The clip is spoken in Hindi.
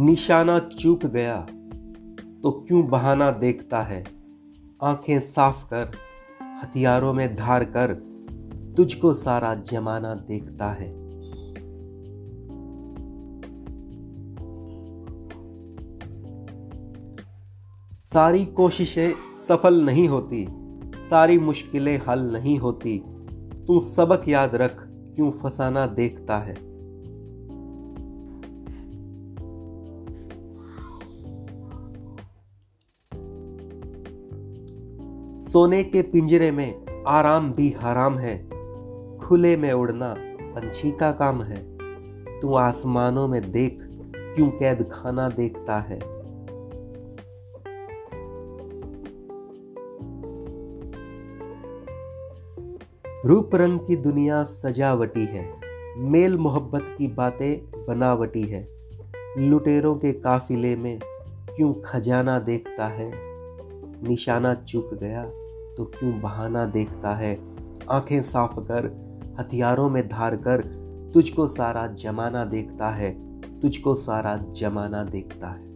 निशाना चूक गया तो क्यों बहाना देखता है? आँखें साफ़ कर, हथियारों में धार कर, तुझको सारा जमाना देखता है। सारी कोशिशें सफल नहीं होती, सारी मुश्किलें हल नहीं होती। तू सबक याद रख, क्यों फसाना देखता है? सोने के पिंजरे में आराम भी हराम है। खुले में उड़ना पंछी का काम है। तू आसमानों में देख, क्यों कैद खाना देखता है? रूप रंग की दुनिया सजावटी है। मेल मोहब्बत की बातें बनावटी है। लुटेरों के काफिले में क्यों खजाना देखता है? निशाना चुक गया तो क्यों बहाना देखता है? आँखें साफ़ कर, हथियारों में धार कर, तुझको सारा जमाना देखता है, तुझको सारा जमाना देखता है।